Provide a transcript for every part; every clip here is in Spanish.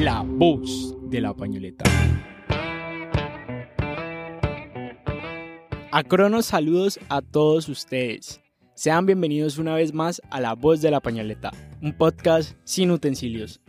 la voz de la pañoleta. A Cronos saludos a todos ustedes. Sean bienvenidos una vez más a La Voz de la Pañoleta, un podcast sin utensilios.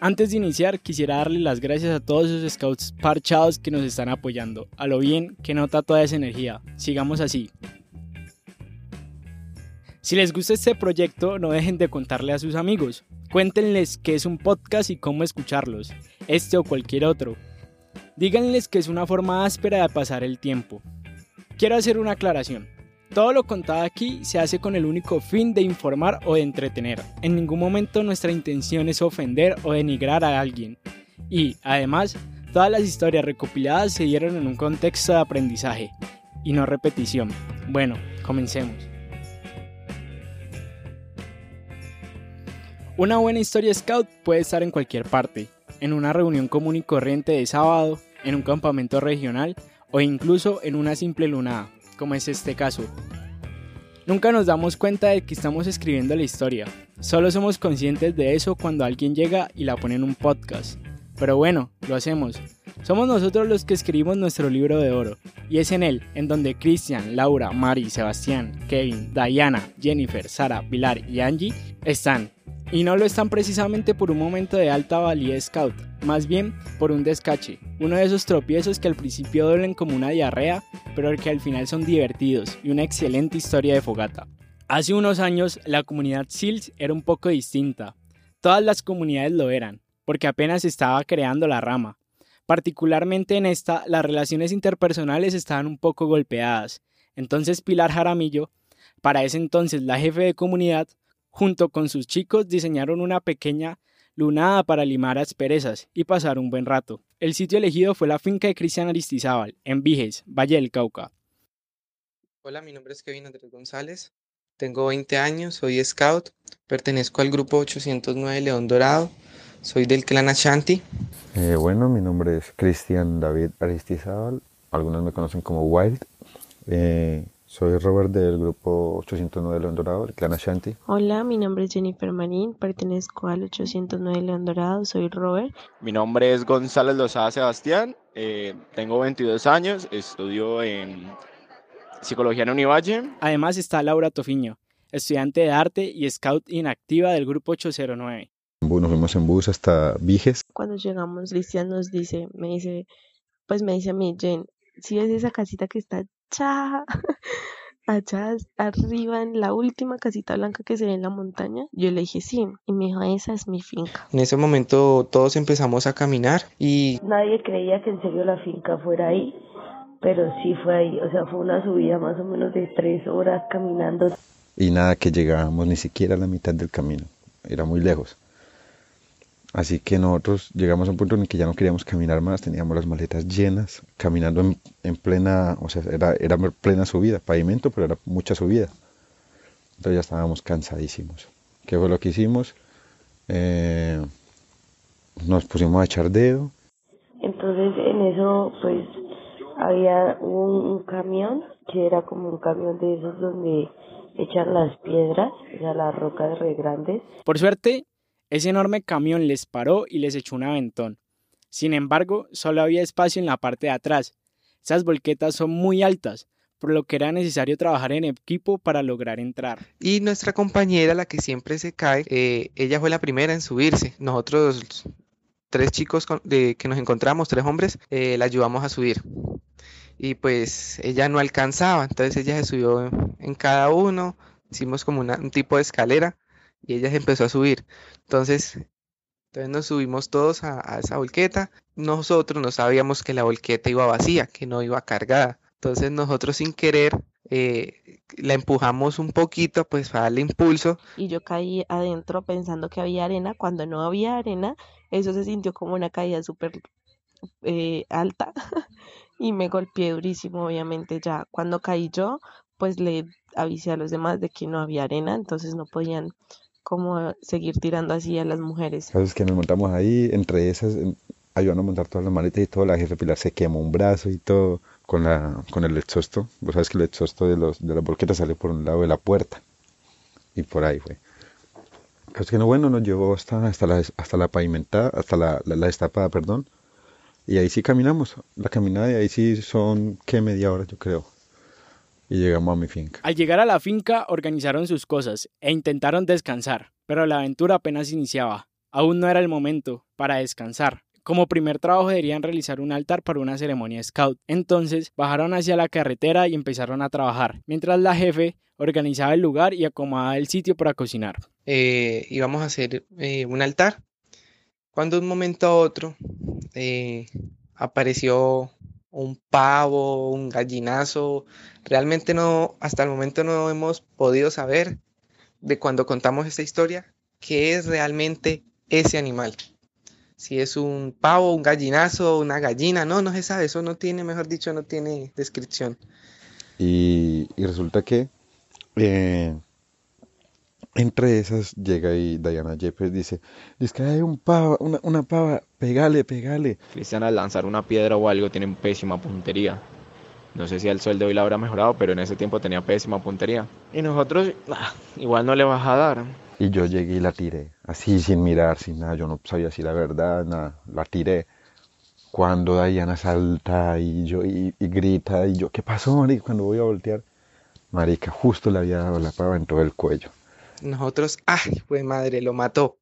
Antes de iniciar, quisiera darle las gracias a todos esos scouts parchados que nos están apoyando. A lo bien que nota toda esa energía. Sigamos así. Si les gusta este proyecto, no dejen de contarle a sus amigos. Cuéntenles qué es un podcast y cómo escucharlos, este o cualquier otro. Díganles que es una forma áspera de pasar el tiempo. Quiero hacer una aclaración. Todo lo contado aquí se hace con el único fin de informar o de entretener. En ningún momento nuestra intención es ofender o denigrar a alguien. Y, además, todas las historias recopiladas se dieron en un contexto de aprendizaje y no repetición. Bueno, comencemos. Una buena historia scout puede estar en cualquier parte, en una reunión común y corriente de sábado, en un campamento regional o incluso en una simple lunada como es este caso. Nunca nos damos cuenta de que estamos escribiendo la historia, solo somos conscientes de eso cuando alguien llega y la pone en un podcast. Pero bueno, lo hacemos. Somos nosotros los que escribimos nuestro libro de oro, y es en él en donde Cristian, Laura, Mari, Sebastián, Kevin, Diana, Jennifer, Sara, Pilar y Angie están y no lo están precisamente por un momento de alta valía scout, más bien por un descache, uno de esos tropiezos que al principio duelen como una diarrea, pero que al final son divertidos y una excelente historia de fogata. Hace unos años la comunidad SILS era un poco distinta. Todas las comunidades lo eran, porque apenas estaba creando la rama. Particularmente en esta, las relaciones interpersonales estaban un poco golpeadas. Entonces Pilar Jaramillo, para ese entonces la jefe de comunidad, Junto con sus chicos diseñaron una pequeña lunada para limar asperezas y pasar un buen rato. El sitio elegido fue la finca de Cristian Aristizábal, en Viges, Valle del Cauca. Hola, mi nombre es Kevin Andrés González, tengo 20 años, soy scout, pertenezco al grupo 809 León Dorado, soy del clan Ashanti. Eh, bueno, mi nombre es Cristian David Aristizábal, algunos me conocen como Wild. Eh, soy Robert del grupo 809 León Dorado, el clan Ashanti. Hola, mi nombre es Jennifer Marín, pertenezco al 809 León Dorado, soy Robert. Mi nombre es González Lozada Sebastián, eh, tengo 22 años, estudio en Psicología en Univalle. Además está Laura Tofiño, estudiante de arte y scout inactiva del grupo 809. Nos fuimos en bus hasta Viges. Cuando llegamos, Cristian nos dice, me dice, pues me dice a mí, Jen, si ves esa casita que está allá, allá arriba en la última casita blanca que se ve en la montaña, yo le dije sí, y me dijo, esa es mi finca. En ese momento todos empezamos a caminar y... Nadie creía que en serio la finca fuera ahí, pero sí fue ahí, o sea, fue una subida más o menos de tres horas caminando. Y nada, que llegábamos ni siquiera a la mitad del camino, era muy lejos. Así que nosotros llegamos a un punto en el que ya no queríamos caminar más, teníamos las maletas llenas, caminando en, plena, o sea, era, era plena subida, pavimento, pero era mucha subida. Entonces ya estábamos cansadísimos. ¿Qué fue lo que hicimos? Eh, nos pusimos a echar dedo. Entonces en eso pues había un, camión que era como un camión de esos donde echan las piedras, o sea, las rocas re grandes. Por suerte, ese enorme camión les paró y les echó un aventón. Sin embargo, solo había espacio en la parte de atrás. Esas volquetas son muy altas, por lo que era necesario trabajar en equipo para lograr entrar. Y nuestra compañera, la que siempre se cae, eh, ella fue la primera en subirse. Nosotros, tres chicos de, que nos encontramos, tres hombres, eh, la ayudamos a subir. Y pues ella no alcanzaba, entonces ella se subió en cada uno, hicimos como un tipo de escalera y ella se empezó a subir. Entonces, entonces nos subimos todos a, esa volqueta. Nosotros no sabíamos que la volqueta iba vacía, que no iba cargada. Entonces nosotros sin querer eh, la empujamos un poquito pues para darle impulso. Y yo caí adentro pensando que había arena. Cuando no había arena, eso se sintió como una caída súper eh, alta y me golpeé durísimo, obviamente ya. Cuando caí yo, pues le avisé a los demás de que no había arena, entonces no podían como seguir tirando así a las mujeres. Entonces que nos montamos ahí, entre esas, ayudando a montar todas las maletas y todo, la jefe Pilar se quemó un brazo y todo con, la, con el exhausto. Vos sabes que el exhausto de, los, de la volqueta sale por un lado de la puerta y por ahí fue. Es que no, bueno, nos llevó hasta, hasta, la, hasta la pavimentada, hasta la, la, la destapada, perdón. Y ahí sí caminamos. La caminada de ahí sí son, ¿qué? Media hora, yo creo. Y llegamos a mi finca. Al llegar a la finca organizaron sus cosas e intentaron descansar, pero la aventura apenas iniciaba. Aún no era el momento para descansar. Como primer trabajo deberían realizar un altar para una ceremonia scout. Entonces bajaron hacia la carretera y empezaron a trabajar, mientras la jefe organizaba el lugar y acomodaba el sitio para cocinar. Eh, íbamos a hacer eh, un altar. Cuando de un momento a otro eh, apareció un pavo, un gallinazo. Realmente no, hasta el momento no hemos podido saber de cuando contamos esta historia qué es realmente ese animal. Si es un pavo, un gallinazo, una gallina, no, no se sabe, eso no tiene, mejor dicho, no tiene descripción. Y, y resulta que eh, entre esas llega y Diana Yepes dice, dice que hay un pava, una, una pava, pegale, pegale. Cristian al lanzar una piedra o algo tiene pésima puntería. No sé si al sol de hoy la habrá mejorado, pero en ese tiempo tenía pésima puntería. Y nosotros, ah, igual no le vas a dar. Y yo llegué y la tiré, así sin mirar, sin nada, yo no sabía si la verdad, nada, la tiré. Cuando Diana salta y yo y, y grita y yo, ¿qué pasó, marica? Cuando voy a voltear, marica, justo le había dado la pava en todo el cuello. Nosotros, ay, pues madre, lo mató.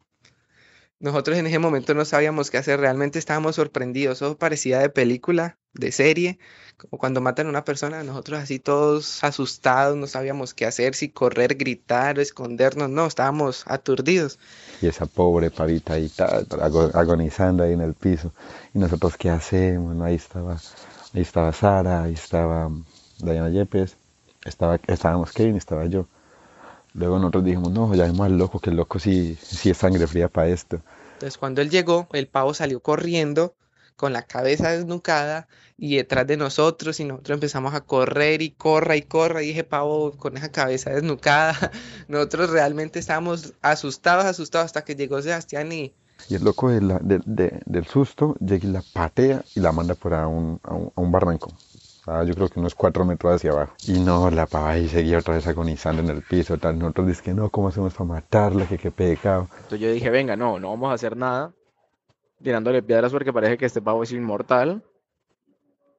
Nosotros en ese momento no sabíamos qué hacer, realmente estábamos sorprendidos, eso parecía de película, de serie, como cuando matan a una persona, nosotros así todos asustados, no sabíamos qué hacer, si correr, gritar, escondernos, no, estábamos aturdidos. Y esa pobre pavita ahí agonizando ahí en el piso. Y nosotros, ¿qué hacemos? Ahí estaba, ahí estaba Sara, ahí estaba Diana Yepes, estaba, estábamos Kevin, estaba yo. Luego nosotros dijimos, no, llamemos al loco, que el loco sí, sí es sangre fría para esto. Entonces cuando él llegó, el pavo salió corriendo con la cabeza desnucada y detrás de nosotros y nosotros empezamos a correr y corra y corra y ese pavo con esa cabeza desnucada, nosotros realmente estábamos asustados, asustados hasta que llegó Sebastián y Y el loco de la- de- de- del susto llega y la patea y la manda por a un, a un, a un barranco. O sea, yo creo que unos cuatro metros hacia abajo. Y no, la pava ahí seguía otra vez agonizando en el piso. Tal. Nosotros que no, ¿cómo hacemos para matarla? Que qué pecado. Entonces yo dije, venga, no, no vamos a hacer nada. Tirándole piedras porque parece que este pavo es inmortal.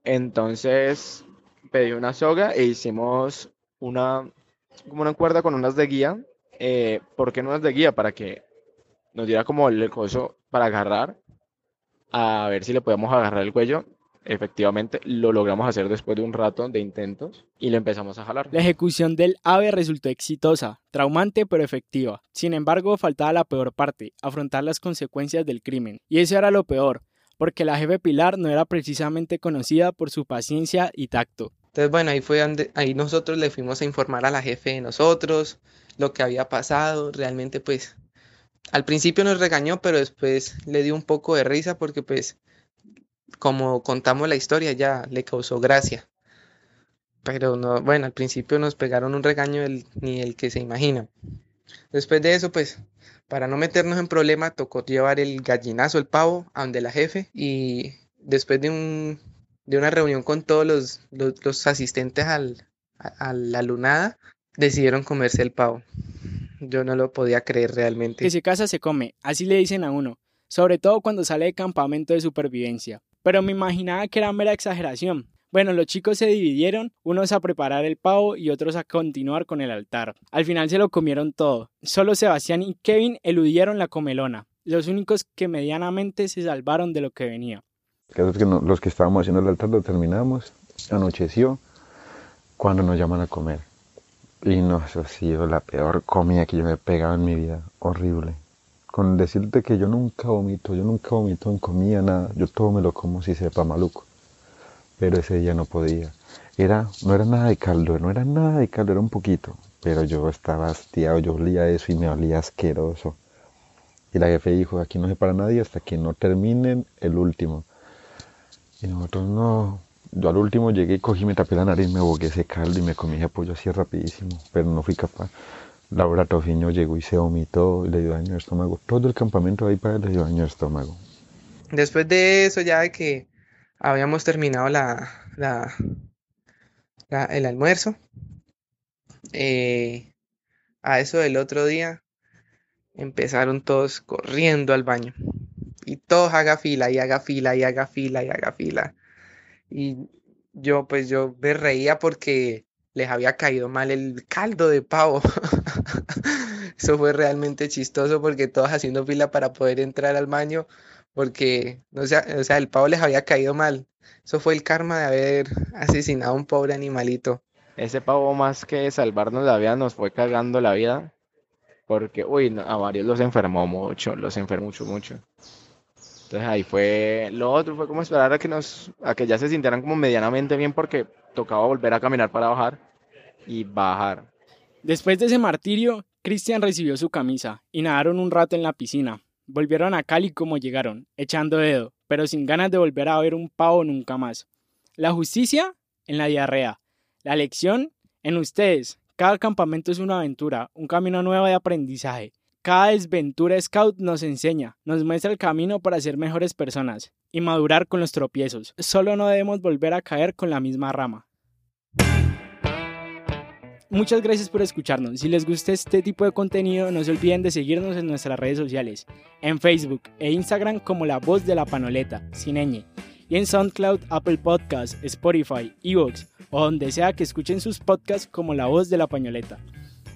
Entonces pedí una soga e hicimos una, como una cuerda con unas de guía. Eh, ¿Por qué unas de guía? Para que nos diera como el coso para agarrar. A ver si le podemos agarrar el cuello. Efectivamente, lo logramos hacer después de un rato de intentos y lo empezamos a jalar. La ejecución del ave resultó exitosa, traumante pero efectiva. Sin embargo, faltaba la peor parte, afrontar las consecuencias del crimen. Y eso era lo peor, porque la jefe Pilar no era precisamente conocida por su paciencia y tacto. Entonces, bueno, ahí fue donde, ahí nosotros le fuimos a informar a la jefe de nosotros, lo que había pasado. Realmente, pues, al principio nos regañó, pero después le dio un poco de risa porque, pues, como contamos la historia, ya le causó gracia. Pero no, bueno, al principio nos pegaron un regaño ni el que se imagina. Después de eso, pues, para no meternos en problema, tocó llevar el gallinazo, el pavo, a donde la jefe. Y después de un, de una reunión con todos los, los, asistentes al, a la lunada, decidieron comerse el pavo. Yo no lo podía creer realmente. Que se casa se come, así le dicen a uno, sobre todo cuando sale de campamento de supervivencia. Pero me imaginaba que era mera exageración. Bueno, los chicos se dividieron, unos a preparar el pavo y otros a continuar con el altar. Al final se lo comieron todo. Solo Sebastián y Kevin eludieron la comelona, los únicos que medianamente se salvaron de lo que venía. Los que estábamos haciendo el altar lo terminamos, anocheció, cuando nos llaman a comer. Y no, eso ha sido la peor comida que yo me he pegado en mi vida, horrible. Con decirte que yo nunca vomito, yo nunca vomito en comida, nada, yo todo me lo como si sepa maluco. Pero ese día no podía. Era, no era nada de caldo, no era nada de caldo, era un poquito. Pero yo estaba hastiado, yo olía eso y me olía asqueroso. Y la jefe dijo, aquí no se para nadie hasta que no terminen el último. Y nosotros no. Yo al último llegué cogí, me tapé la nariz, me bogué ese caldo y me comí ese pollo así rapidísimo, pero no fui capaz. Laura Tofiño llegó y se vomitó y le dio daño de estómago. Todo el campamento ahí para le dio daño de estómago. Después de eso, ya de que habíamos terminado la, la, la- el almuerzo, eh, a eso del otro día, empezaron todos corriendo al baño. Y todos haga fila y haga fila y haga fila y haga fila. Y yo pues yo me reía porque les había caído mal el caldo de pavo. Eso fue realmente chistoso porque todos haciendo fila para poder entrar al baño porque, o sea, o sea, el pavo les había caído mal. Eso fue el karma de haber asesinado a un pobre animalito. Ese pavo más que salvarnos la vida nos fue cagando la vida porque, uy, a varios los enfermó mucho, los enfermó mucho, mucho. Entonces ahí fue, lo otro fue como esperar a que nos, a que ya se sintieran como medianamente bien porque tocaba volver a caminar para bajar y bajar. Después de ese martirio, Cristian recibió su camisa y nadaron un rato en la piscina. Volvieron a Cali como llegaron, echando dedo, pero sin ganas de volver a ver un pavo nunca más. La justicia en la diarrea. La lección en ustedes. Cada campamento es una aventura, un camino nuevo de aprendizaje. Cada desventura scout nos enseña, nos muestra el camino para ser mejores personas y madurar con los tropiezos. Solo no debemos volver a caer con la misma rama. Muchas gracias por escucharnos. Si les gusta este tipo de contenido, no se olviden de seguirnos en nuestras redes sociales, en Facebook e Instagram como La Voz de la Panoleta, sin y en SoundCloud, Apple Podcasts, Spotify, Evox o donde sea que escuchen sus podcasts como La Voz de la Pañoleta.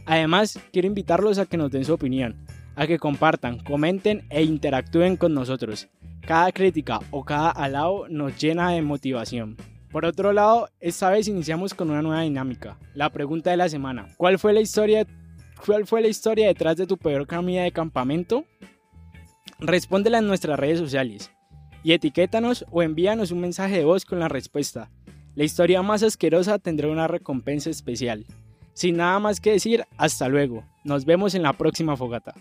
Además, quiero invitarlos a que nos den su opinión, a que compartan, comenten e interactúen con nosotros. Cada crítica o cada alabo nos llena de motivación. Por otro lado, esta vez iniciamos con una nueva dinámica, la pregunta de la semana. ¿Cuál fue la historia, cuál fue la historia detrás de tu peor comida de campamento? Respóndela en nuestras redes sociales y etiquétanos o envíanos un mensaje de voz con la respuesta. La historia más asquerosa tendrá una recompensa especial. Sin nada más que decir, hasta luego. Nos vemos en la próxima fogata.